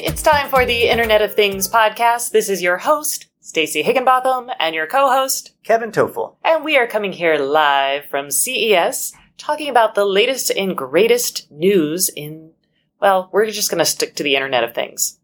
It's time for the Internet of Things podcast. This is your host, Stacey Higginbotham, and your co-host, Kevin Tofel. and we are coming here live from CES, talking about the latest and greatest news in. Well, we're just going to stick to the Internet of Things.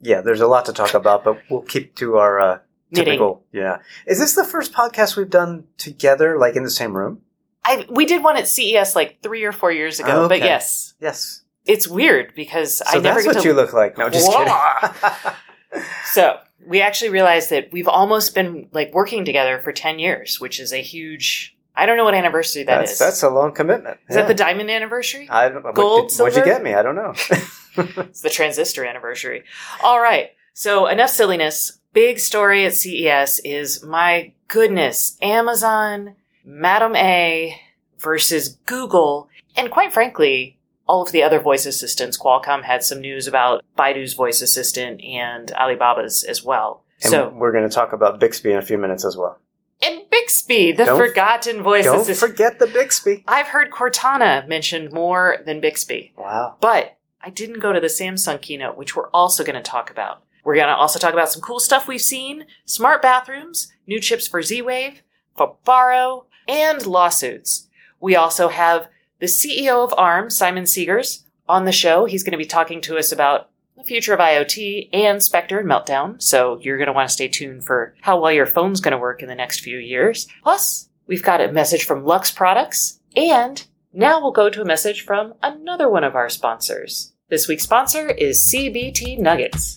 Yeah, there's a lot to talk about, but we'll keep to our uh, Knitting. typical. Yeah. Is this the first podcast we've done together, like in the same room? I we did one at CES like three or four years ago, but Okay. yes, Yes. It's weird because So I never that's what to you look like. No, just Whoa. kidding. So we actually realized that we've almost been like working together for ten years, which is a huge. I don't know what anniversary that that's is. that's a long commitment. Is that the diamond anniversary? I don't, what Gold, did, What'd you get me? I don't know. It's the transistor anniversary. All right. So enough silliness. Big story at CES is my goodness, Amazon, Madam A versus Google, and quite frankly, all of the other voice assistants. Qualcomm had some news about Baidu's voice assistant and Alibaba's as well. and so we're going to talk about Bixby in a few minutes as well. and Bixby, the Don't- forgotten voice Don't assistant. forget the Bixby. I've heard Cortana mentioned more than Bixby. Wow. But I didn't go to the Samsung keynote, which we're also going to talk about. We're going to also talk about some cool stuff we've seen smart bathrooms, new chips for Z Wave, Fibaro, and lawsuits. We also have the CEO of ARM, Simon Segars, on the show. He's going to be talking to us about the future of IoT and Spectre and Meltdown. So you're going to want to stay tuned for how well your phone's going to work in the next few years. Plus, we've got a message from Lux Products and now we'll go to a message from another one of our sponsors. This week's sponsor is CBT Nuggets.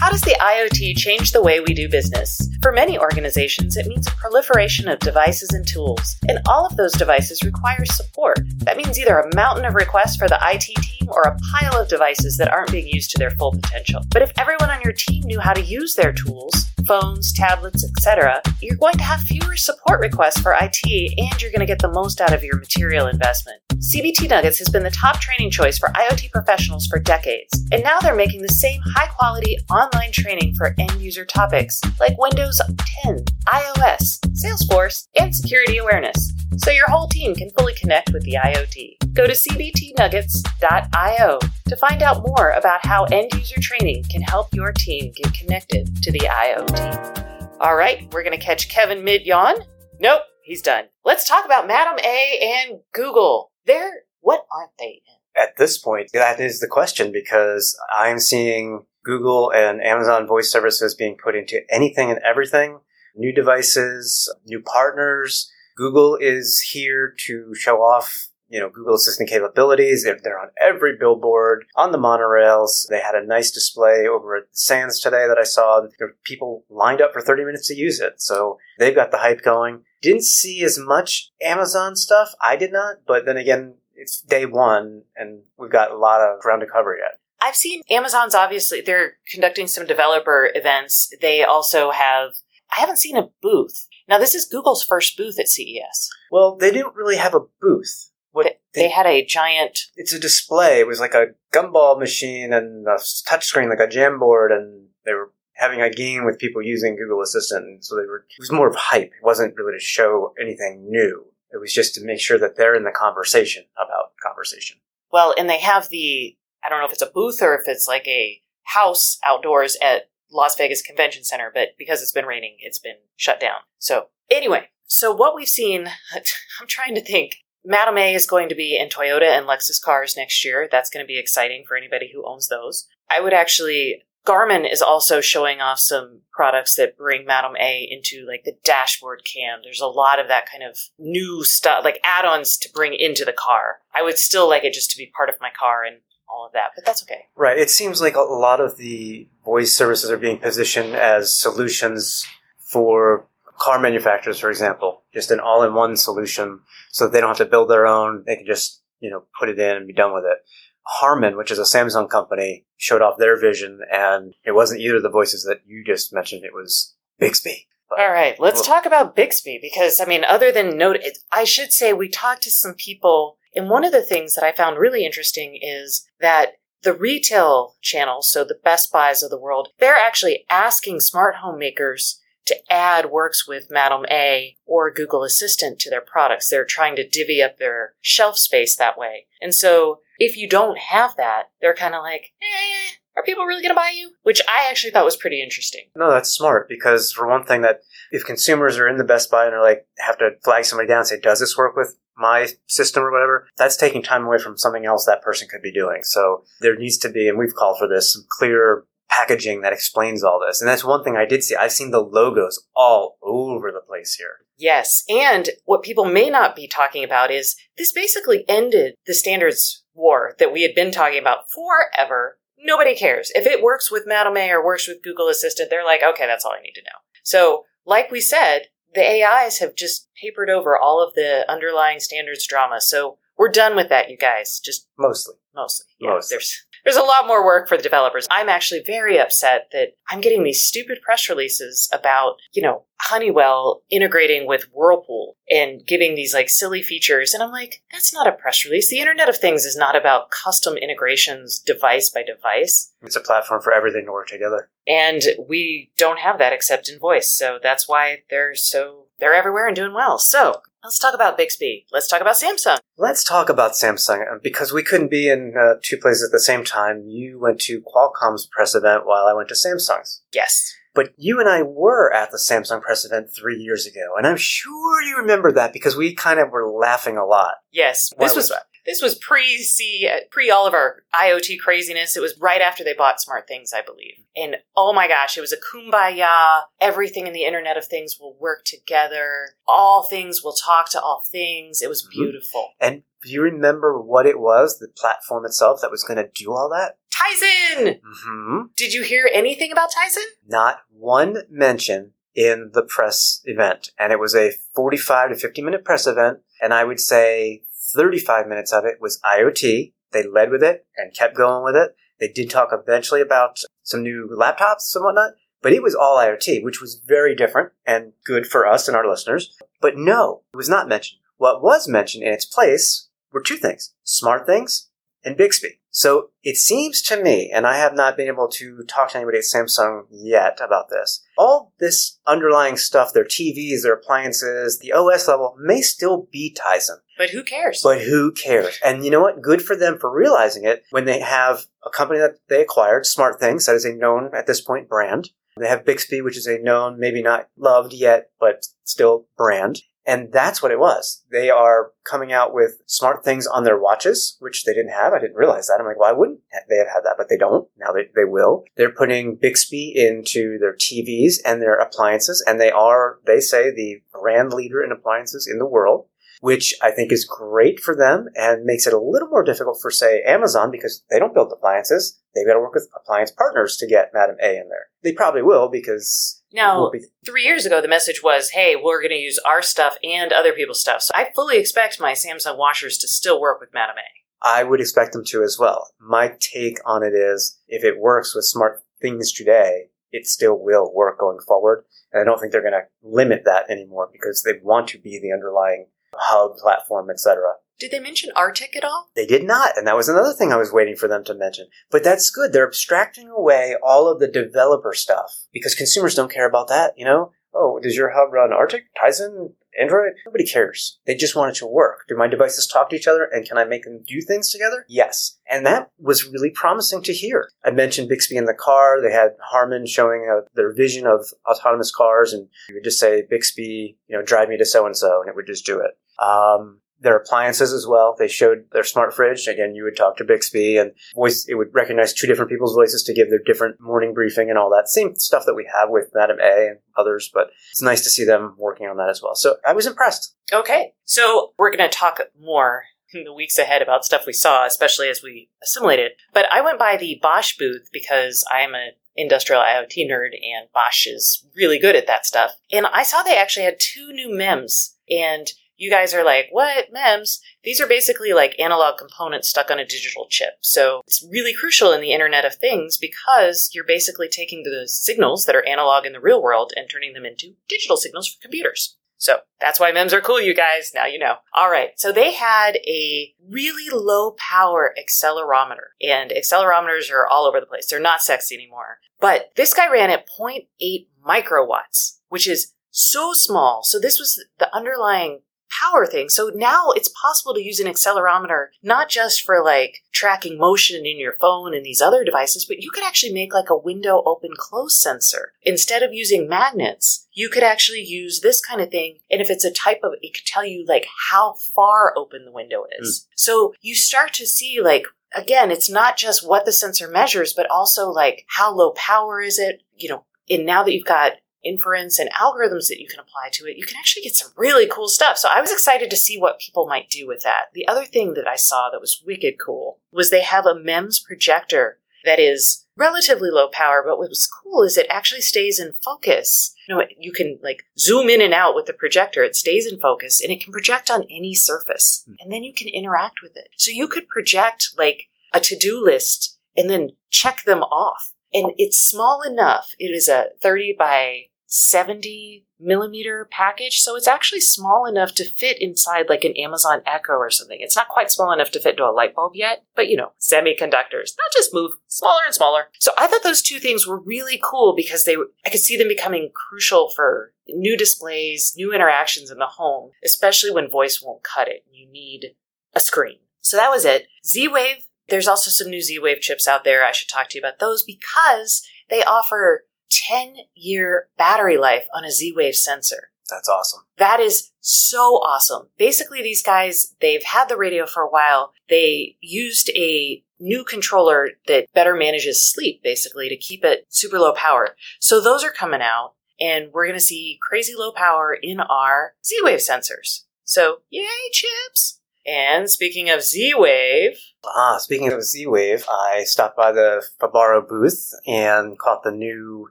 How does the IoT change the way we do business? For many organizations, it means a proliferation of devices and tools, and all of those devices require support. That means either a mountain of requests for the IT team or a pile of devices that aren't being used to their full potential. But if everyone on your team knew how to use their tools, phones, tablets, etc., you're going to have fewer support requests for IT and you're going to get the most out of your material investment. CBT Nuggets has been the top training choice for IoT professionals for decades, and now they're making the same high quality online training for end user topics like Windows 10, iOS, Salesforce, and security awareness, so your whole team can fully connect with the IoT. Go to cbtnuggets.io to find out more about how end user training can help your team get connected to the IoT. All right, we're going to catch Kevin mid yawn. Nope, he's done. Let's talk about Madam A and Google. They're, what aren't they in? At this point, that is the question because I'm seeing Google and Amazon voice services being put into anything and everything. New devices, new partners. Google is here to show off, you know, Google Assistant capabilities. They're, on every billboard, on the monorails. They had a nice display over at Sands today that I saw. There were people lined up for 30 minutes to use it. So they've got the hype going. Didn't see as much Amazon stuff. I did not. But then again, it's day one and we've got a lot of ground to cover yet. I've seen Amazon's obviously, they're conducting some developer events. They also have, I haven't seen a booth. Now, this is Google's first booth at CES. Well, they didn't really have a booth. What They, they had a giant, it's a display. It was like a gumball machine and a touchscreen, like a Jamboard, and they were having a game with people using Google Assistant. And so they were. It was more of hype. It wasn't really to show anything new. It was just to make sure that they're in the conversation about conversation. well, and they have the, I don't know if it's a booth or if it's like a house outdoors at Las Vegas Convention Center, but because it's been raining, it's been shut down. So, anyway, so what we've seen, I'm trying to think. Madame A is going to be in Toyota and Lexus cars next year. That's going to be exciting for anybody who owns those. I would actually, Garmin is also showing off some products that bring Madame A into like the dashboard cam. There's a lot of that kind of new stuff, like add ons to bring into the car. I would still like it just to be part of my car and all of that, but that's okay. Right. It seems like a lot of the voice services are being positioned as solutions for car manufacturers, for example, just an all-in-one solution, so that they don't have to build their own. They can just you know put it in and be done with it. Harman, which is a Samsung company, showed off their vision, and it wasn't either of the voices that you just mentioned. It was Bixby. But- All right, let's Well- talk about Bixby because I mean, other than note, it- I should say we talked to some people, and one of the things that I found really interesting is that the retail channels, so the Best Buys of the world, they're actually asking smart home makers to add works with Madam A or Google Assistant to their products. They're trying to divvy up their shelf space that way. And so if you don't have that, they're kind of like, eh, are people really going to buy you? Which I actually thought was pretty interesting. No, that's smart because for one thing, that if consumers are in the Best Buy and are like have to flag somebody down and say, "Does this work with my system or whatever?" That's taking time away from something else that person could be doing. So there needs to be, and we've called for this, some clear packaging that explains all this. And that's one thing I did see. I've seen the logos all over the place here. Yes. And what people may not be talking about is this basically ended the standards war that we had been talking about forever. Nobody cares. If it works with Madame or works with Google Assistant, they're like, okay, that's all I need to know. So, like we said, the AIs have just papered over all of the underlying standards drama. So we're done with that, you guys. Just Mostly. mostly. Yeah, Mostly. There's there's a lot more work for the developers. I'm actually very upset that I'm getting these stupid press releases about, you know, Honeywell integrating with Whirlpool and giving these like silly features. And I'm like, that's not a press release. The Internet of Things is not about custom integrations device by device. It's a platform for everything to work together. And we don't have that except in voice. So that's why they're so, they're everywhere and doing well. So let's talk about Bixby. Let's talk about Samsung. Let's talk about Samsung uh, because we couldn't be in uh, two places at the same time. You went to Qualcomm's press event while I went to Samsung's. Yes. But you and I were at the Samsung press event three years ago, and I'm sure you remember that because we kind of were laughing a lot. Yes. This was that? This was pre C pre all of our IoT craziness. It was right after they bought Smart Things, I believe. And oh my gosh, it was a kumbaya. Everything in the Internet of Things will work together. All things will talk to all things. It was Mhm. beautiful. And do you remember what it was, the platform itself, that was going to do all that? Tizen! Mm-hmm. Did you hear anything about Tizen? Not one mention in the press event. And it was a 45 to 50 minute press event. And I would say 35 minutes of it was IoT. They led with it and kept going with it. They did talk eventually about some new laptops and whatnot, but it was all IoT, which was very different and good for us and our listeners. But no, it was not mentioned. What was mentioned in its place were two things smart things and Bixby. So it seems to me, and I have not been able to talk to anybody at Samsung yet about this, all this underlying stuff, their TVs, their appliances, the OS level may still be Tizen. But who cares? But who cares? And you know what? Good for them for realizing it when they have a company that they acquired, Smart Things, that is a known at this point brand. They have Bixby, which is a known, maybe not loved yet, but still brand. And that's what it was. They are coming out with smart things on their watches, which they didn't have. I didn't realize that. I'm like, why wouldn't they have had that? But they don't. Now they, they will. They're putting Bixby into their TVs and their appliances, and they are, they say, the brand leader in appliances in the world which I think is great for them and makes it a little more difficult for, say, Amazon because they don't build appliances. They've got to work with appliance partners to get Madam A in there. They probably will because now, will be three years ago, the message was, hey, we're going to use our stuff and other people's stuff. So I fully expect my Samsung washers to still work with Madame A. I would expect them to as well. My take on it is if it works with smart things today, it still will work going forward. And I don't think they're going to limit that anymore because they want to be the underlying hub platform, etc. Did they mention ARTIK at all? They did not, and that was another thing I was waiting for them to mention. But that's good. They're abstracting away all of the developer stuff because consumers don't care about that, you know? Oh, does your hub run ARTIK, Tizen, Android? Nobody cares. They just want it to work. Do my devices talk to each other and can I make them do things together? Yes. And that was really promising to hear. I mentioned Bixby in the car. They had Harman showing uh, their vision of autonomous cars and you would just say, Bixby, you know, drive me to so and so, and it would just do it. Um, their appliances as well. They showed their smart fridge. Again, you would talk to Bixby and voice, it would recognize two different people's voices to give their different morning briefing and all that. Same stuff that we have with Madam A and others, but it's nice to see them working on that as well. So I was impressed. Okay, so we're going to talk more in the weeks ahead about stuff we saw, especially as we assimilate it. But I went by the Bosch booth because I'm an industrial IoT nerd and Bosch is really good at that stuff. And I saw they actually had two new MEMS and you guys are like, what MEMS? These are basically like analog components stuck on a digital chip. So it's really crucial in the Internet of Things because you're basically taking the signals that are analog in the real world and turning them into digital signals for computers. So that's why MEMS are cool, you guys. Now you know. All right. So they had a really low power accelerometer, and accelerometers are all over the place. They're not sexy anymore. But this guy ran at 0.8 microwatts, which is so small. So this was the underlying power thing. So now it's possible to use an accelerometer not just for like tracking motion in your phone and these other devices, but you could actually make like a window open close sensor. Instead of using magnets, you could actually use this kind of thing. And if it's a type of, it could tell you like how far open the window is. Mm. So you start to see like again, it's not just what the sensor measures, but also like how low power is it? You know, and now that you've got inference and algorithms that you can apply to it, you can actually get some really cool stuff. So I was excited to see what people might do with that. The other thing that I saw that was wicked cool was they have a MEMS projector that is relatively low power, but what was cool is it actually stays in focus. You know, you can like zoom in and out with the projector. It stays in focus and it can project on any surface. Hmm. And then you can interact with it. So you could project like a to-do list and then check them off. And it's small enough. It is a 30 by 70 millimeter package. So it's actually small enough to fit inside like an Amazon Echo or something. It's not quite small enough to fit into a light bulb yet, but you know, semiconductors, not just move smaller and smaller. So I thought those two things were really cool because they, I could see them becoming crucial for new displays, new interactions in the home, especially when voice won't cut it. You need a screen. So that was it. Z-Wave. There's also some new Z-Wave chips out there. I should talk to you about those because they offer 10 year battery life on a Z Wave sensor. That's awesome. That is so awesome. Basically, these guys, they've had the radio for a while. They used a new controller that better manages sleep, basically, to keep it super low power. So those are coming out, and we're going to see crazy low power in our Z Wave sensors. So, yay, chips! And speaking of Z Wave. Ah, speaking of Z Wave, I stopped by the Fibaro booth and caught the new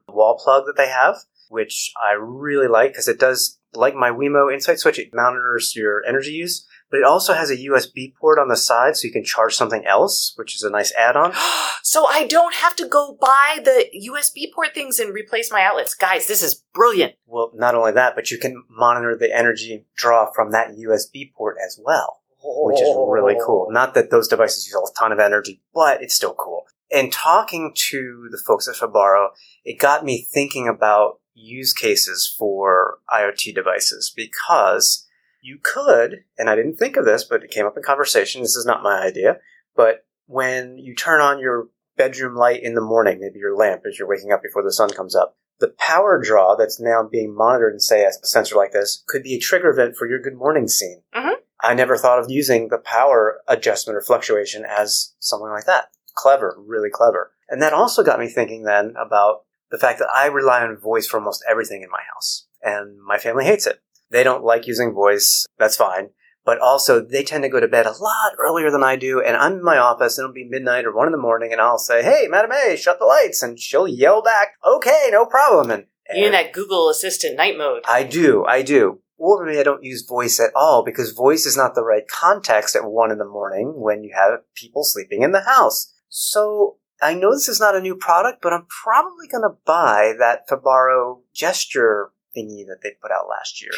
wall plug that they have, which I really like because it does, like my Wemo Insight Switch, it monitors your energy use, but it also has a USB port on the side so you can charge something else, which is a nice add on. so I don't have to go buy the USB port things and replace my outlets. Guys, this is brilliant. Well, not only that, but you can monitor the energy draw from that USB port as well which is really cool. Oh. Not that those devices use a ton of energy, but it's still cool. And talking to the folks at Fibaro, it got me thinking about use cases for IoT devices because you could, and I didn't think of this, but it came up in conversation. This is not my idea, but when you turn on your bedroom light in the morning, maybe your lamp as you're waking up before the sun comes up, the power draw that's now being monitored in, say, a sensor like this could be a trigger event for your good morning scene. Mm-hmm. I never thought of using the power adjustment or fluctuation as something like that. Clever, really clever. And that also got me thinking then about the fact that I rely on voice for almost everything in my house. And my family hates it. They don't like using voice. That's fine. But also, they tend to go to bed a lot earlier than I do. And I'm in my office, and it'll be midnight or one in the morning, and I'll say, Hey, Madam A, shut the lights. And she'll yell back, Okay, no problem. And, and you in that Google Assistant night mode. I do, I do. Or maybe I don't use voice at all because voice is not the right context at one in the morning when you have people sleeping in the house. So I know this is not a new product, but I'm probably going to buy that Fibaro gesture thingy that they put out last year.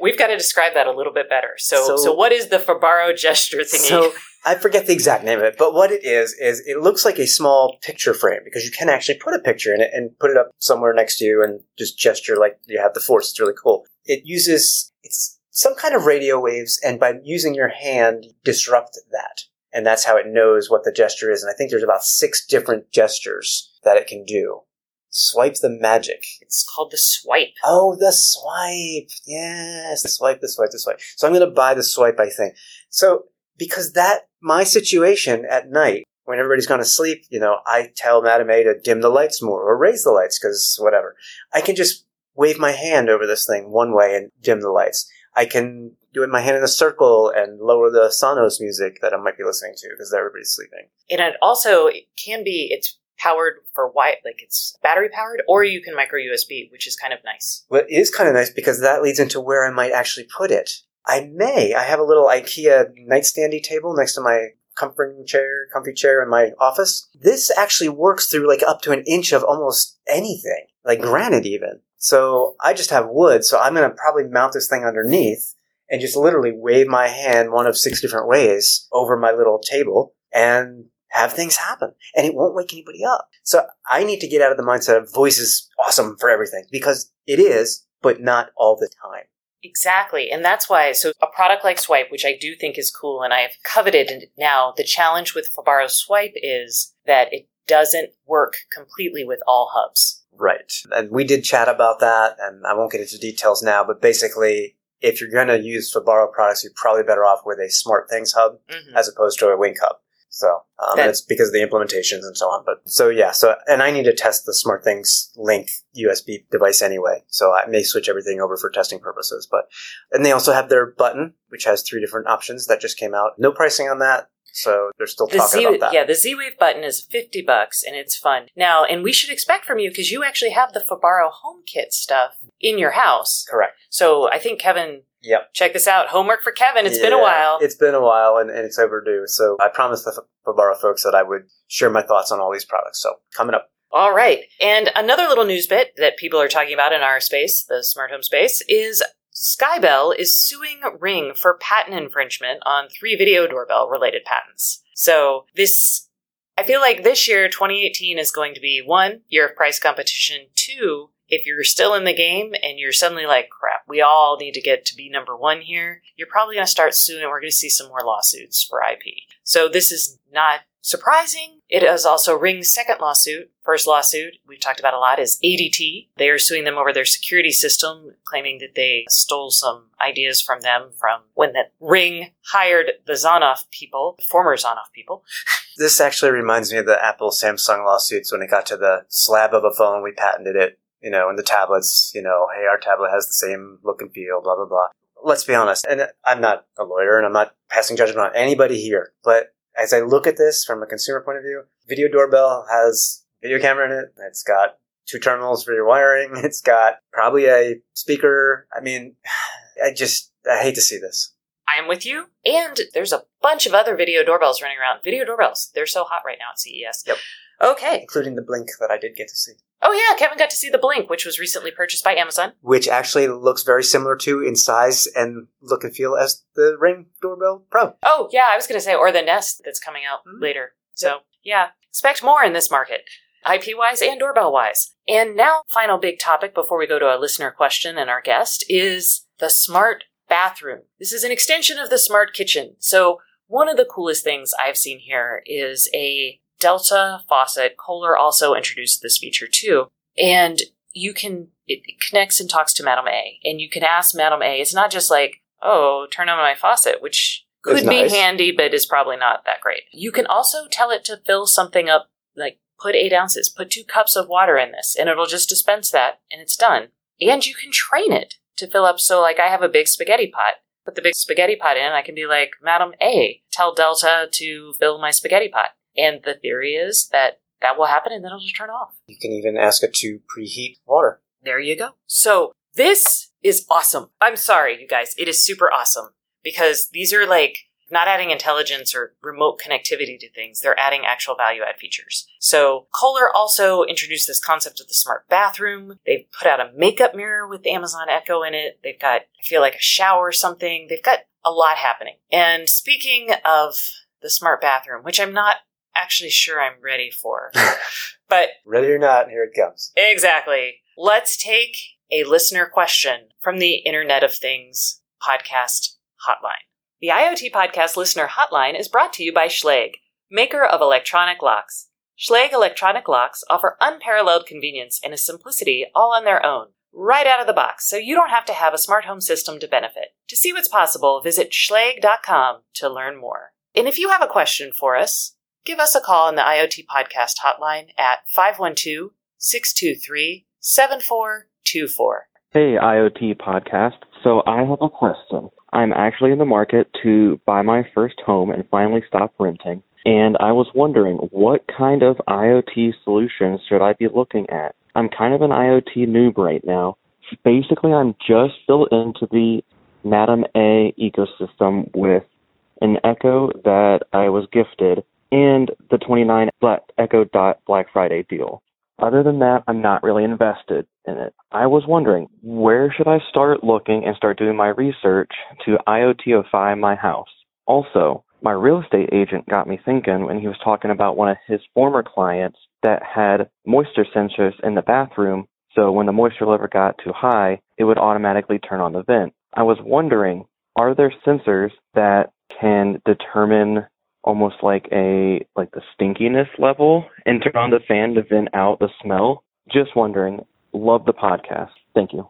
We've got to describe that a little bit better. So, so, so what is the Fibaro gesture thingy? So I forget the exact name of it, but what it is is it looks like a small picture frame because you can actually put a picture in it and put it up somewhere next to you and just gesture like you have the force. It's really cool. It uses it's some kind of radio waves, and by using your hand, disrupt that. And that's how it knows what the gesture is. And I think there's about six different gestures that it can do. Swipe the magic. It's called the swipe. Oh, the swipe. Yes, the swipe, the swipe, the swipe. So I'm going to buy the swipe, I think. So because that, my situation at night, when everybody's gone to sleep, you know, I tell Madame A to dim the lights more or raise the lights because whatever. I can just wave my hand over this thing one way and dim the lights. I can do it my hand in a circle and lower the Sonos music that I might be listening to because everybody's sleeping. And it also it can be it's powered for white, like it's battery powered, or you can micro USB, which is kind of nice. Well, it is kind of nice because that leads into where I might actually put it. I may. I have a little IKEA nightstandy table next to my comforting chair, comfy chair in my office. This actually works through like up to an inch of almost anything, like granite even. So I just have wood, so I'm going to probably mount this thing underneath and just literally wave my hand one of six different ways over my little table and have things happen. And it won't wake anybody up. So I need to get out of the mindset of voice is awesome for everything because it is, but not all the time. Exactly. And that's why, so a product like Swipe, which I do think is cool and I have coveted now, the challenge with Fibaro Swipe is that it doesn't work completely with all hubs. Right. And we did chat about that, and I won't get into details now, but basically, if you're going to use Fibaro products, you're probably better off with a Smart Things hub Mhm. as opposed to a Wink hub. So um, it's because of the implementations and so on. But so yeah, so and I need to test the Smart Things Link USB device anyway. So I may switch everything over for testing purposes. But and they also have their button, which has three different options that just came out. No pricing on that, so they're still The talking Z, about that. yeah, the Z Wave button is 50 bucks and it's fun. Now, and we should expect from you because you actually have the Fibaro HomeKit stuff in your house. Correct. So I think Kevin, Yep. check this out. Homework for Kevin. It's been a while. It's been a while, and, and it's overdue. So I promised the Fibaro folks that I would share my thoughts on all these products. So coming up. All right. And another little news bit that people are talking about in our space, the smart home space, is Skybell is suing Ring for patent infringement on three video doorbell related patents. So this, I feel like this year, 2018, is going to be one, year of price competition. Two, if you're still in the game and you're suddenly like, crap, we all need to get to be number one here, you're probably going to start suing. And we're going to see some more lawsuits for IP. So this is not surprising. It is also Ring's second lawsuit. First lawsuit we've talked about a lot is ADT. They are suing them over their security system, claiming that they stole some ideas from them from when that Ring hired the Zonoff people, former Zonoff people. This actually reminds me of the Apple Samsung lawsuits when it got to the slab of a phone, we patented it, you know, and the tablets, you know, hey, our tablet has the same look and feel, blah, blah, blah. Let's be honest, and I'm not a lawyer and I'm not passing judgment on anybody here, but as I look at this from a consumer point of view, video doorbell has video camera in it. It's got two terminals for your wiring. It's got probably a speaker. I mean, I just, I hate to see this. I'm with you. And there's a bunch of other video doorbells running around. Video doorbells, they're so hot right now at CES. Yep. Okay. Including the Blink that I did get to see. Oh, yeah, Kevin got to see the Blink, which was recently purchased by Amazon. which actually looks very similar to in size and look and feel as the Ring Doorbell Pro. Oh, yeah, I was going to say, or the Nest that's coming out Mhm. later. So, yeah, expect more in this market, IP wise and doorbell wise. And now, final big topic before we go to a listener question and our guest is the smart bathroom. This is an extension of the smart kitchen. So, one of the coolest things I've seen here is a Delta faucet. Kohler also introduced this feature too. And you can, it connects and talks to Madam A. And you can ask Madam A, it's not just like, oh, turn on my faucet, which could That's be nice. handy, but is probably not that great. You can also tell it to fill something up, like put eight ounces, put two cups of water in this, and it'll just dispense that, and it's done. And you can train it to fill up. So, like, I have a big spaghetti pot. Put the big spaghetti pot in, I can be like, Madam A, tell Delta to fill my spaghetti pot. And the theory is that that will happen and then it'll just turn off. You can even ask it to preheat water. There you go. So this is awesome. I'm sorry, you guys. It is super awesome because these are like not adding intelligence or remote connectivity to things. They're adding actual value add features. So Kohler also introduced this concept of the smart bathroom. They've put out a makeup mirror with Amazon Echo in it. They've got, I feel like a shower or something. They've got a lot happening. And speaking of the smart bathroom, which I'm not actually sure I'm ready for, but Ready or not, here it comes. Exactly. Let's take a listener question from the Internet of Things podcast hotline. The IoT podcast listener hotline is brought to you by Schlage, maker of electronic locks. Schlage electronic locks offer unparalleled convenience and a simplicity all on their own, right out of the box, so you don't have to have a smart home system to benefit. To see what's possible, visit schlage.com to learn more. And if you have a question for us, give us a call on the IoT podcast hotline at 512 623 7424. Hey, IoT podcast. So I have a question. I'm actually in the market to buy my first home and finally stop renting. And I was wondering what kind of IoT solutions should I be looking at? I'm kind of an IoT noob right now. Basically, I'm just still into the Madam A ecosystem with an Echo that I was gifted and the 29 Black Echo Dot Black Friday deal. Other than that, I'm not really invested in it. I was wondering, where should I start looking and start doing my research to IoTify my house? Also, my real estate agent got me thinking when he was talking about one of his former clients that had moisture sensors in the bathroom, so when the moisture level got too high, it would automatically turn on the vent. I was wondering, are there sensors that can determine almost like a like the stinkiness level and turn on the fan to vent out the smell? Just wondering. Love the podcast. Thank you.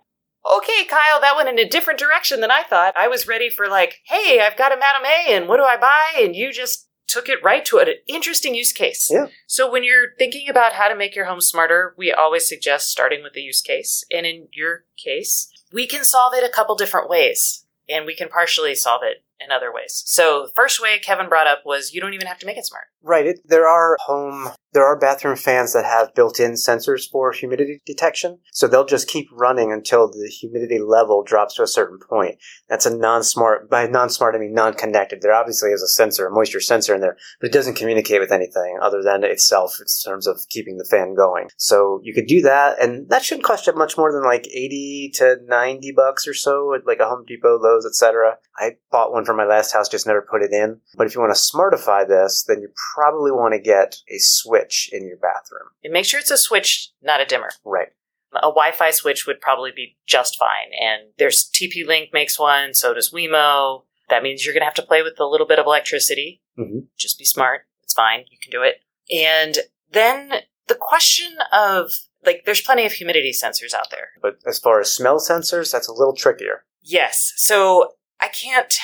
Okay, Kyle, that went in a different direction than I thought. I was ready for like, hey, I've got a Madame A, and what do I buy? And you just took it right to an interesting use case. Yeah. So when you're thinking about how to make your home smarter, we always suggest starting with the use case. And in your case, we can solve it a couple different ways, and we can partially solve it in other ways. So the first way Kevin brought up was you don't even have to make it smart. Right. It, there are home, there are bathroom fans that have built-in sensors for humidity detection. So they'll just keep running until the humidity level drops to a certain point. That's a non-smart, by non-smart I mean non-connected. There obviously is a sensor, a moisture sensor in there, but it doesn't communicate with anything other than itself in terms of keeping the fan going. So you could do that, and that shouldn't cost you much more than like 80 to 90 bucks or so at like a Home Depot, Lowe's, etc. I bought one for my last house, just never put it in. But if you want to smartify this, then you probably want to get a switch in your bathroom. And make sure it's a switch, not a dimmer. Right. A Wi-Fi switch would probably be just fine. And there's TP-Link makes one, so does Wemo. That means you're going to have to play with a little bit of electricity. Mhm. Just be smart. It's fine. You can do it. And then the question of like, there's plenty of humidity sensors out there. But as far as smell sensors, that's a little trickier. Yes. So I can't.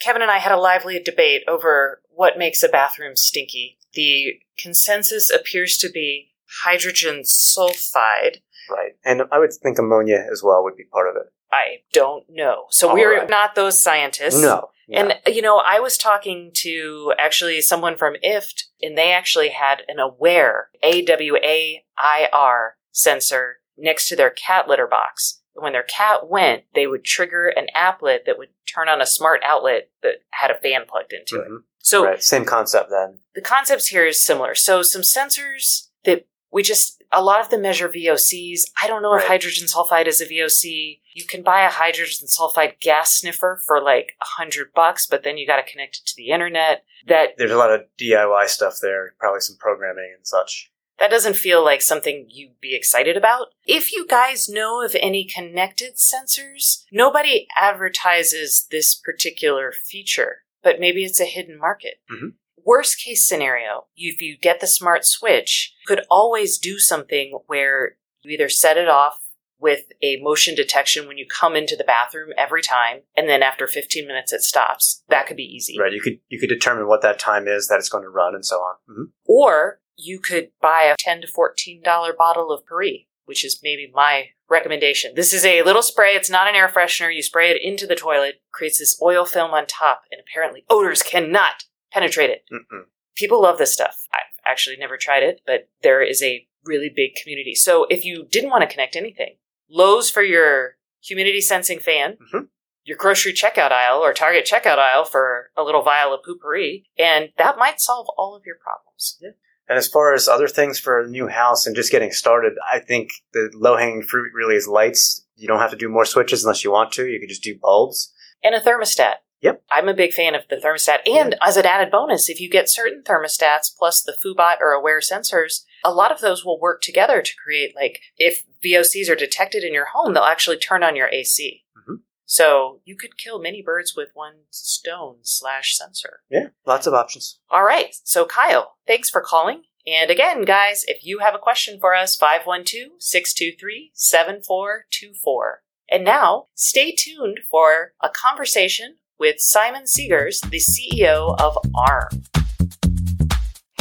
Kevin and I had a lively debate over what makes a bathroom stinky. The consensus appears to be hydrogen sulfide. Right. And I would think ammonia as well would be part of it. I don't know. So All we're right. not those scientists. No. And, you know, I was talking to actually someone from IFTTT, and they actually had an Awair, A W A I R sensor next to their cat litter box. When their cat went, they would trigger an applet that would turn on a smart outlet that had a fan plugged into it. Mhm. So right. Same concept then. the concepts here is similar. So some sensors that we just a lot of them measure VOCs. I don't know if hydrogen sulfide is a VOC. You can buy a hydrogen sulfide gas sniffer for like a hundred bucks, but then you got to connect it to the internet. That There's a lot of DIY stuff there, probably some programming and such. That doesn't feel like something you'd be excited about. If you guys know of any connected sensors, nobody advertises this particular feature, but maybe it's a hidden market. Mhm. Worst case scenario, if you get the smart switch, you could always do something where you either set it off with a motion detection when you come into the bathroom every time, and then after 15 minutes it stops. That could be easy. Right. You could you could determine what that time is that it's going to run and so on. Mhm. Or you could buy a ten to fourteen dollar bottle of Paris, which is maybe my recommendation. This is a little spray. It's not an air freshener. You spray it into the toilet, creates this oil film on top, and apparently odors cannot penetrate it. Mm-mm. People love this stuff. I've actually never tried it, but there is a really big community. So if you didn't want to connect anything, Lowe's for your humidity sensing fan, Mhm. your grocery checkout aisle or Target checkout aisle for a little vial of Poo-Pourri, and that might solve all of your problems. And as far as other things for a new house and just getting started, I think the low hanging fruit really is lights. You don't have to do more switches unless you want to. You could just do bulbs. and a thermostat. Yep. I'm a big fan of the thermostat. And as an added bonus, if you get certain thermostats plus the Foobot or Awair sensors, a lot of those will work together to create like if VOCs are detected in your home, they'll actually turn on your AC. Mhm. So you could kill many birds with one stone slash sensor. Yeah, lots of options. All right. So, Kyle, thanks for calling. And again, guys, if you have a question for us, 512 623 7424. And now, stay tuned for a conversation with Simon Segars, the CEO of ARM.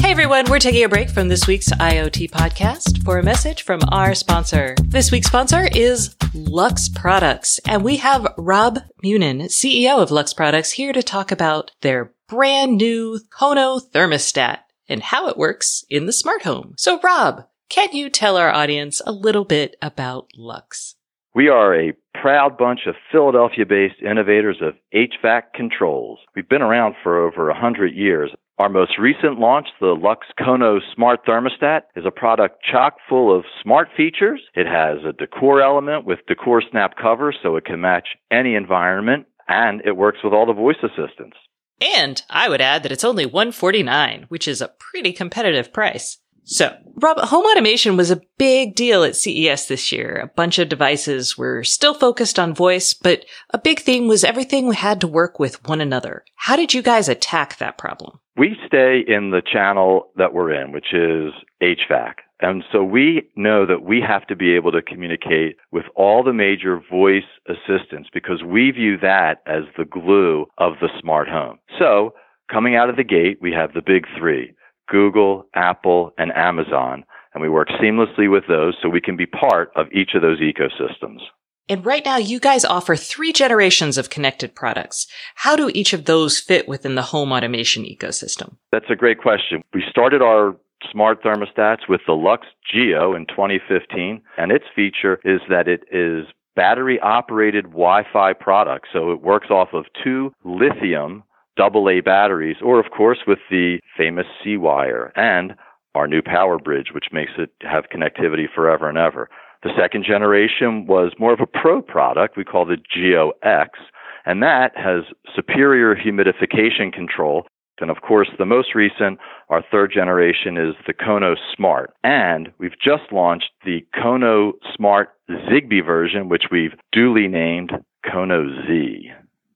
Hey everyone, we're taking a break from this week's IoT podcast for a message from our sponsor. This week's sponsor is Lux Products, and we have Rob Munin, CEO of Lux Products, here to talk about their brand new Kono thermostat and how it works in the smart home. So Rob, can you tell our audience a little bit about Lux? We are a proud bunch of Philadelphia based innovators of HVAC controls. We've been around for over 100 years. Our most recent launch, the Lux Kono Smart Thermostat, is a product chock full of smart features. It has a decor element with decor snap cover so it can match any environment, and it works with all the voice assistants. And I would add that it's only 149, which is a pretty competitive price. So, Rob, home automation was a big deal at CES this year. A bunch of devices were still focused on voice, but a big theme was everything had to work with one another. How did you guys attack that problem? We stay in the channel that we're in, which is HVAC. And so we know that we have to be able to communicate with all the major voice assistants because we view that as the glue of the smart home. So coming out of the gate, we have the big three. Google, Apple, and Amazon. And we work seamlessly with those so we can be part of each of those ecosystems. And right now, you guys offer three generations of connected products. How do each of those fit within the home automation ecosystem? That's a great question. We started our smart thermostats with the Lux Geo in 2015, and its feature is that it is battery operated Wi Fi product. So it works off of two lithium AA batteries, or of course with the famous C-Wire and our new Power Bridge, which makes it have connectivity forever and ever. The second generation was more of a pro product we call the Geo X, and that has superior humidification control. And of course, the most recent, our third generation, is the Kono Smart. And we've just launched the Kono Smart Zigbee version, which we've duly named Kono Z.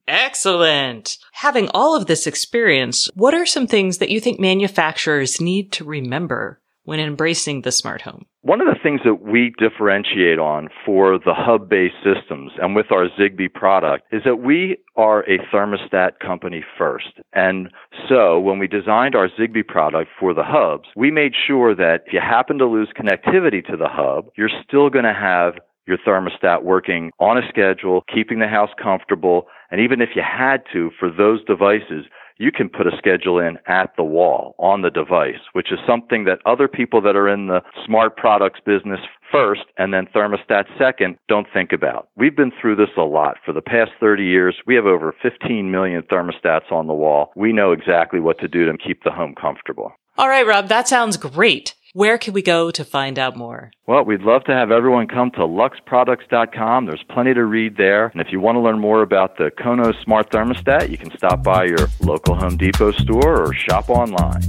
Excellent. Having all of this experience, what are some things that you think manufacturers need to remember when embracing the smart home? One of the things that we differentiate on for the hub based systems and with our Zigbee product is that we are a thermostat company first. And so when we designed our Zigbee product for the hubs, we made sure that if you happen to lose connectivity to the hub, you're still going to have your thermostat working on a schedule, keeping the house comfortable. And even if you had to, for those devices, you can put a schedule in at the wall on the device, which is something that other people that are in the smart products business first and then thermostat second don't think about. We've been through this a lot. For the past 30 years, we have over 15 million thermostats on the wall. We know exactly what to do to keep the home comfortable. All right, Rob, that sounds great. Where can we go to find out more? Well, we'd love to have everyone come to luxproducts.com. There's plenty to read there. And if you want to learn more about the Kono Smart Thermostat, you can stop by your local Home Depot store or shop online.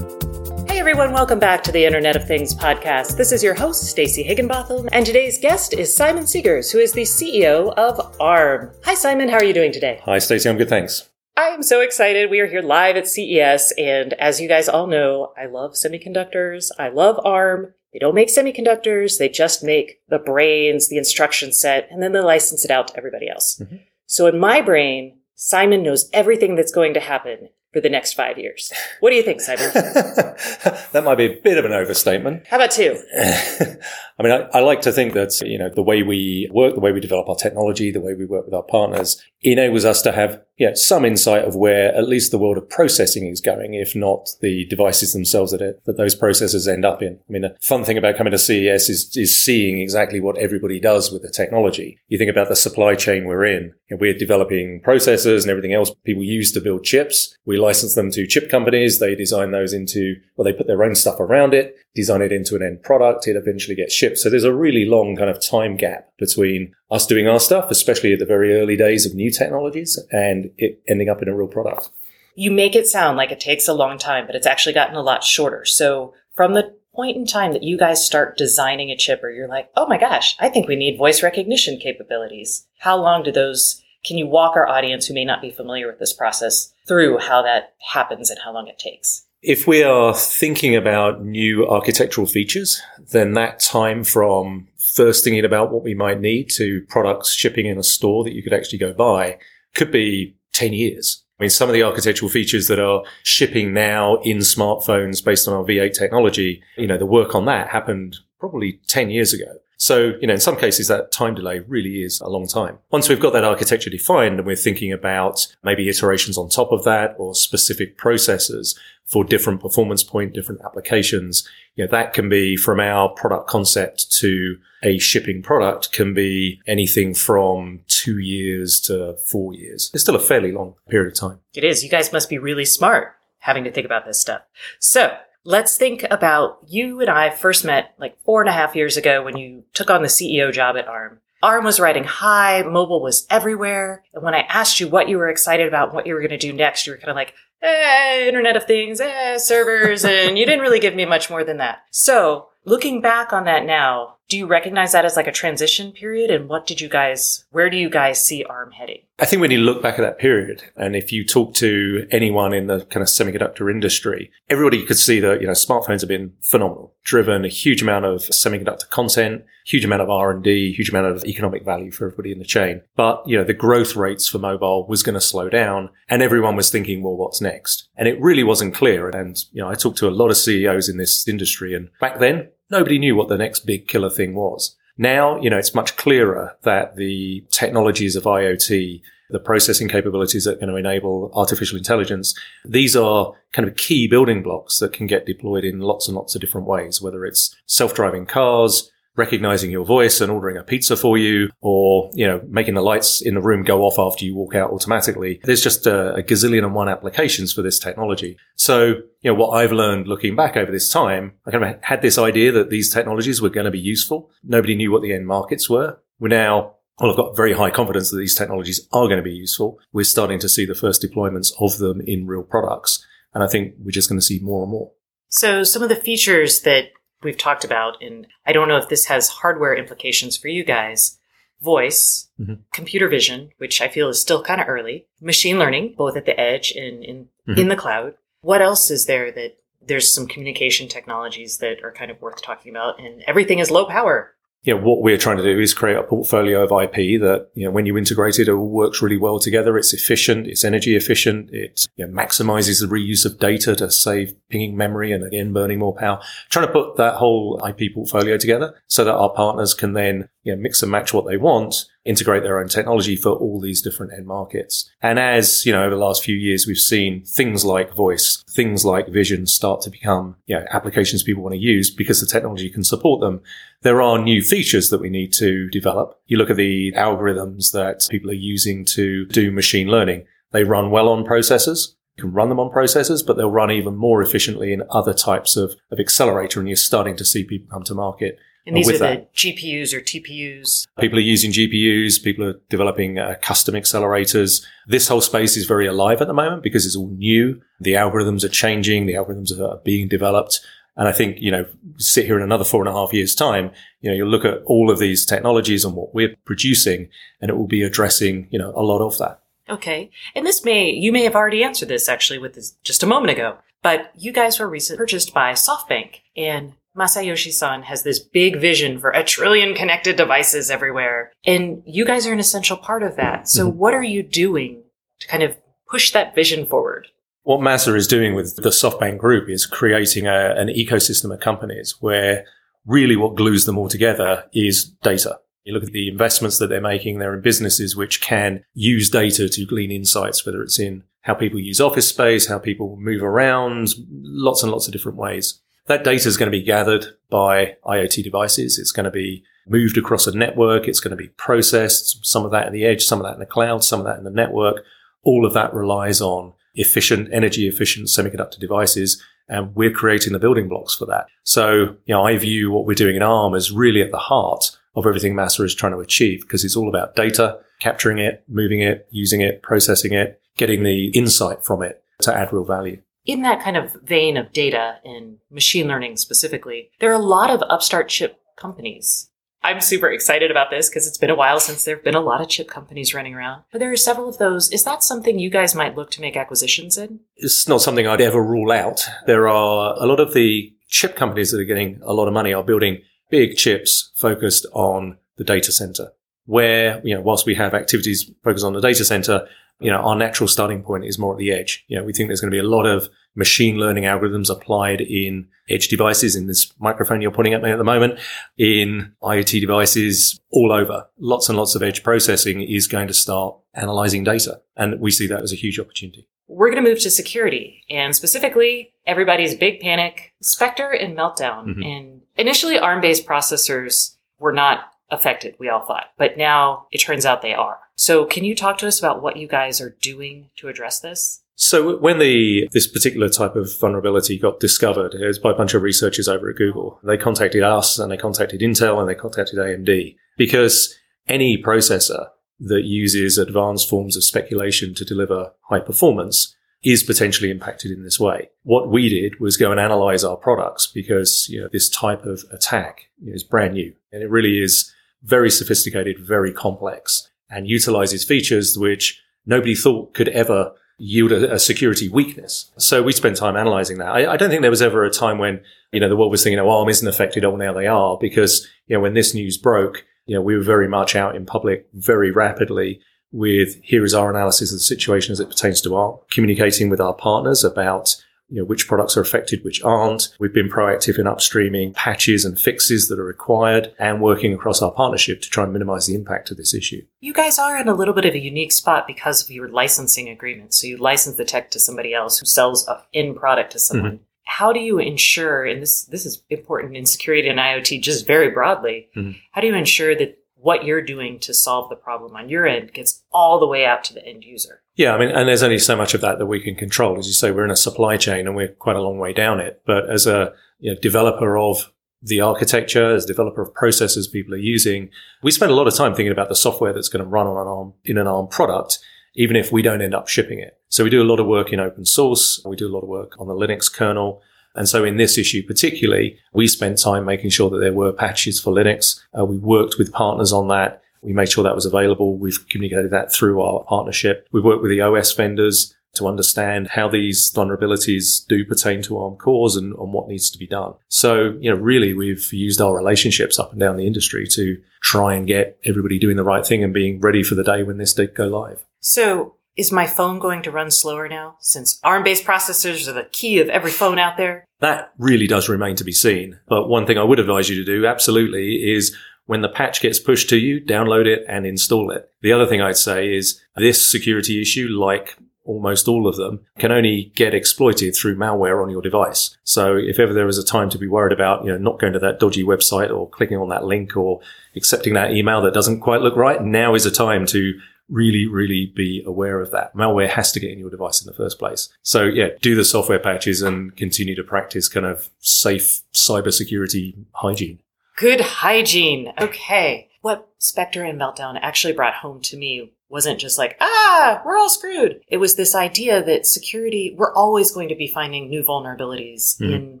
Hey everyone, welcome back to the Internet of Things podcast. This is your host, Stacey Higginbotham, and today's guest is Simon Segars, who is the CEO of ARM. Hi Simon, how are you doing today? Hi Stacey, I'm good, thanks. I am so excited. We are here live at CES, and as you guys all know, I love semiconductors. I love ARM. They don't make semiconductors, they just make the brains, the instruction set, and then they license it out to everybody else. Mm-hmm. So in my brain, Simon knows everything that's going to happen for the next five years. What do you think, Simon? that might be a bit of an overstatement. How about two? I mean, I, I, like to think that, you know, the way we work, the way we develop our technology, the way we work with our partners enables us to have yeah, some insight of where at least the world of processing is going, if not the devices themselves that, it, that those processors end up in. I mean, the fun thing about coming to CES is, is seeing exactly what everybody does with the technology. You think about the supply chain we're in. You know, we're developing processors and everything else people use to build chips. We license them to chip companies. They design those into, well, they put their own stuff around it, design it into an end product. It eventually gets shipped. So there's a really long kind of time gap between us doing our stuff, especially at the very early days of new technologies, and it ending up in a real product. You make it sound like it takes a long time, but it's actually gotten a lot shorter. So from the point in time that you guys start designing a chip or you're like, oh my gosh, I think we need voice recognition capabilities. How long do those, can you walk our audience who may not be familiar with this process through how that happens and how long it takes? If we are thinking about new architectural features, then that time from first thinking about what we might need to products shipping in a store that you could actually go buy could be 10 years. I mean, some of the architectural features that are shipping now in smartphones based on our V8 technology, you know, the work on that happened probably 10 years ago. So, you know, in some cases, that time delay really is a long time. Once we've got that architecture defined and we're thinking about maybe iterations on top of that or specific processors for different performance point, different applications, you know, that can be from our product concept to a shipping product can be anything from two years to four years. It's still a fairly long period of time. It is. You guys must be really smart having to think about this stuff. So let's think about you and I first met like four and a half years ago when you took on the CEO job at ARM. ARM was riding high, mobile was everywhere. And when I asked you what you were excited about, what you were going to do next, you were kind of like, eh, Internet of Things, eh, servers, and you didn't really give me much more than that. So looking back on that now, do you recognize that as like a transition period? And what did you guys, where do you guys see ARM heading? I think when you look back at that period, and if you talk to anyone in the kind of semiconductor industry, everybody could see that, you know, smartphones have been phenomenal, driven a huge amount of semiconductor content, huge amount of R&D, huge amount of economic value for everybody in the chain. But, you know, the growth rates for mobile was going to slow down and everyone was thinking, well, what's next? And it really wasn't clear. And, you know, I talked to a lot of CEOs in this industry and back then nobody knew what the next big killer thing was. Now, you know, it's much clearer that the technologies of IoT, the processing capabilities that are going to enable artificial intelligence, these are kind of key building blocks that can get deployed in lots and lots of different ways, whether it's self-driving cars, recognizing your voice and ordering a pizza for you or, you know, making the lights in the room go off after you walk out automatically. There's just a, a, gazillion and one applications for this technology. So, you know, what I've learned looking back over this time, I kind of had this idea that these technologies were going to be useful. Nobody knew what the end markets were. We're now well, I've got very high confidence that these technologies are going to be useful. We're starting to see the first deployments of them in real products. And I think we're just going to see more and more. So some of the features that we've talked about, and I don't know if this has hardware implications for you guys. Voice, mm-hmm. computer vision, which I feel is still kind of early, machine learning, both at the edge and in, mm-hmm. in the cloud. What else is there that there's some communication technologies that are kind of worth talking about and everything is low power you know, what we're trying to do is create a portfolio of IP that, you know, when you integrate it, it all works really well together. It's efficient. It's energy efficient. It you know, maximizes the reuse of data to save pinging memory and again, burning more power. Trying to put that whole IP portfolio together so that our partners can then, you know, mix and match what they want integrate their own technology for all these different end markets. And as, you know, over the last few years, we've seen things like voice, things like vision start to become, you know, applications people want to use because the technology can support them. There are new features that we need to develop. You look at the algorithms that people are using to do machine learning. They run well on processors. You can run them on processors, but they'll run even more efficiently in other types of, of accelerator. And you're starting to see people come to market and these are that. the GPUs or TPUs. People are using GPUs. People are developing uh, custom accelerators. This whole space is very alive at the moment because it's all new. The algorithms are changing. The algorithms are being developed. And I think, you know, sit here in another four and a half years time, you know, you'll look at all of these technologies and what we're producing and it will be addressing, you know, a lot of that. Okay. And this may, you may have already answered this actually with this just a moment ago, but you guys were recently purchased by SoftBank and Masayoshi-san has this big vision for a trillion connected devices everywhere. And you guys are an essential part of that. So mm-hmm. what are you doing to kind of push that vision forward? What Masa is doing with the SoftBank group is creating a, an ecosystem of companies where really what glues them all together is data. You look at the investments that they're making, they're in businesses which can use data to glean insights, whether it's in how people use office space, how people move around, lots and lots of different ways. That data is going to be gathered by IoT devices. It's going to be moved across a network. It's going to be processed. Some of that in the edge, some of that in the cloud, some of that in the network. All of that relies on efficient, energy efficient semiconductor devices. And we're creating the building blocks for that. So, you know, I view what we're doing in ARM as really at the heart of everything Masa is trying to achieve because it's all about data, capturing it, moving it, using it, processing it, getting the insight from it to add real value in that kind of vein of data and machine learning specifically, there are a lot of upstart chip companies. I'm super excited about this because it's been a while since there have been a lot of chip companies running around. But there are several of those. Is that something you guys might look to make acquisitions in? It's not something I'd ever rule out. There are a lot of the chip companies that are getting a lot of money are building big chips focused on the data center. Where, you know, whilst we have activities focused on the data center, you know, our natural starting point is more at the edge. You know, we think there's going to be a lot of machine learning algorithms applied in edge devices, in this microphone you're pointing at me at the moment, in IoT devices all over. Lots and lots of edge processing is going to start analyzing data. And we see that as a huge opportunity. We're going to move to security and specifically everybody's big panic, Spectre and Meltdown. Mm-hmm. And initially ARM based processors were not affected, we all thought, but now it turns out they are. So can you talk to us about what you guys are doing to address this? So when the this particular type of vulnerability got discovered, it was by a bunch of researchers over at Google. They contacted us and they contacted Intel and they contacted AMD because any processor that uses advanced forms of speculation to deliver high performance is potentially impacted in this way. What we did was go and analyze our products because you know, this type of attack is brand new and it really is very sophisticated, very complex and utilizes features which nobody thought could ever yield a, a security weakness. So we spent time analyzing that. I, I, don't think there was ever a time when, you know, the world was thinking, oh, ARM isn't affected. Oh, now they are because, you know, when this news broke, you know, we were very much out in public very rapidly with here is our analysis of the situation as it pertains to ARM, communicating with our partners about you know, which products are affected, which aren't. We've been proactive in upstreaming patches and fixes that are required and working across our partnership to try and minimize the impact of this issue. You guys are in a little bit of a unique spot because of your licensing agreement. So you license the tech to somebody else who sells a end product to someone. Mm-hmm. How do you ensure, and this this is important in security and IoT just very broadly, mm-hmm. how do you ensure that what you're doing to solve the problem on your end gets all the way out to the end user? Yeah, I mean, and there's only so much of that that we can control. As you say, we're in a supply chain and we're quite a long way down it. But as a you know, developer of the architecture, as developer of processes people are using, we spend a lot of time thinking about the software that's going to run on an ARM in an ARM product, even if we don't end up shipping it. So we do a lot of work in open source. We do a lot of work on the Linux kernel. And so in this issue particularly, we spent time making sure that there were patches for Linux. Uh, we worked with partners on that. We made sure that was available. We've communicated that through our partnership. We've worked with the OS vendors to understand how these vulnerabilities do pertain to ARM cores and, and what needs to be done. So, you know, really we've used our relationships up and down the industry to try and get everybody doing the right thing and being ready for the day when this did go live. So is my phone going to run slower now since ARM based processors are the key of every phone out there? That really does remain to be seen. But one thing I would advise you to do absolutely is when the patch gets pushed to you, download it and install it. The other thing I'd say is this security issue, like almost all of them, can only get exploited through malware on your device. So if ever there is a time to be worried about, you know, not going to that dodgy website or clicking on that link or accepting that email that doesn't quite look right, now is a time to really, really be aware of that. Malware has to get in your device in the first place. So yeah, do the software patches and continue to practice kind of safe cybersecurity hygiene. Good hygiene. Okay. What Spectre and Meltdown actually brought home to me wasn't just like, ah, we're all screwed. It was this idea that security, we're always going to be finding new vulnerabilities mm. in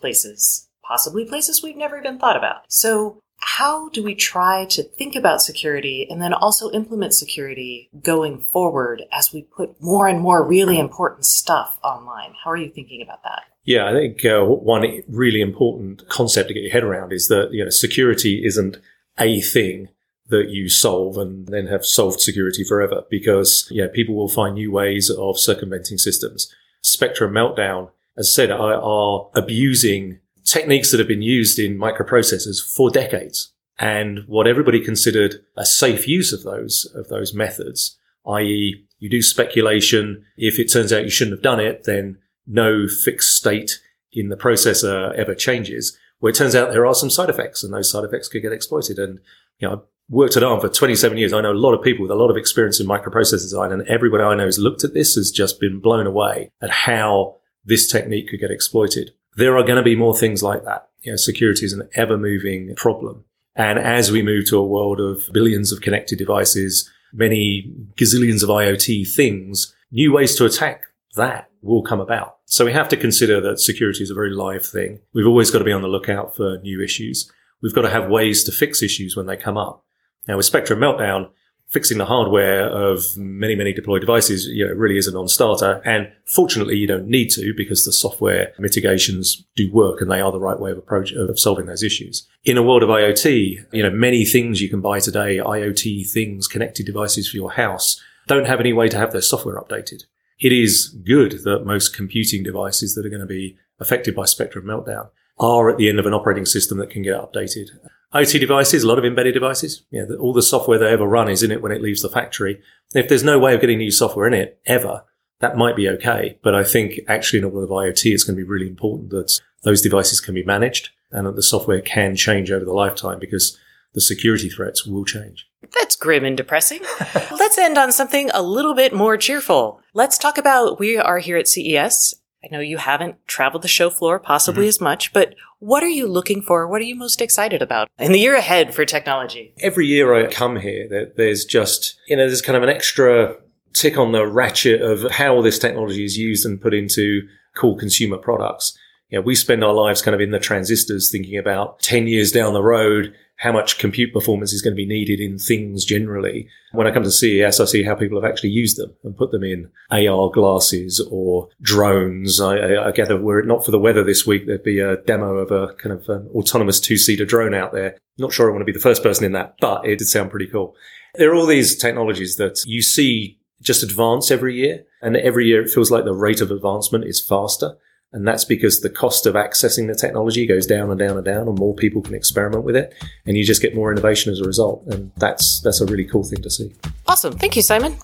places, possibly places we've never even thought about. So how do we try to think about security and then also implement security going forward as we put more and more really important stuff online? How are you thinking about that? Yeah, I think uh, one really important concept to get your head around is that you know security isn't a thing that you solve and then have solved security forever because yeah, people will find new ways of circumventing systems. Spectre and Meltdown, as said, are abusing techniques that have been used in microprocessors for decades. And what everybody considered a safe use of those, of those methods, i.e. you do speculation. If it turns out you shouldn't have done it, then no fixed state in the processor ever changes. Where it turns out there are some side effects and those side effects could get exploited. And, you know, I've worked at ARM for 27 years. I know a lot of people with a lot of experience in microprocessor design and everybody I know who's looked at this has just been blown away at how this technique could get exploited. There are going to be more things like that. You know, security is an ever moving problem. And as we move to a world of billions of connected devices, many gazillions of IoT things, new ways to attack that will come about. So we have to consider that security is a very live thing. We've always got to be on the lookout for new issues. We've got to have ways to fix issues when they come up. Now with Spectre and Meltdown, fixing the hardware of many, many deployed devices, you know, really is a non-starter. And fortunately, you don't need to because the software mitigations do work and they are the right way of approach of solving those issues. In a world of IoT, you know, many things you can buy today, IoT things, connected devices for your house, don't have any way to have their software updated. It is good that most computing devices that are going to be affected by Spectre Meltdown are at the end of an operating system that can get updated. IoT devices, a lot of embedded devices. Yeah, all the software they ever run is in it when it leaves the factory. If there's no way of getting new software in it ever, that might be okay. But I think actually in a world of IoT, it's going to be really important that those devices can be managed and that the software can change over the lifetime because the security threats will change. That's grim and depressing. Let's end on something a little bit more cheerful. Let's talk about we are here at CES I know you haven't traveled the show floor possibly mm-hmm. as much, but what are you looking for? What are you most excited about in the year ahead for technology? Every year I come here, that there's just, you know, there's kind of an extra tick on the ratchet of how this technology is used and put into cool consumer products. You know, we spend our lives kind of in the transistors thinking about 10 years down the road, how much compute performance is going to be needed in things generally. When I come to CES, I see how people have actually used them and put them in AR glasses or drones. I, I gather were it not for the weather this week, there'd be a demo of a kind of an autonomous two-seater drone out there. Not sure I want to be the first person in that, but it did sound pretty cool. There are all these technologies that you see just advance every year. And every year it feels like the rate of advancement is faster. And that's because the cost of accessing the technology goes down and down and down, and more people can experiment with it, and you just get more innovation as a result. And that's that's a really cool thing to see. Awesome. Thank you, Simon.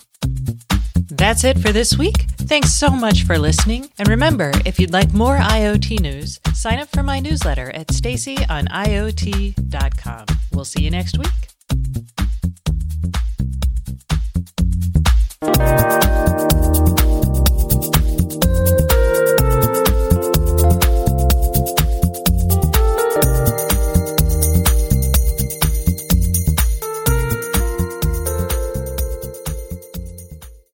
That's it for this week. Thanks so much for listening. And remember, if you'd like more IoT news, sign up for my newsletter at staceyoniot.com. We'll see you next week.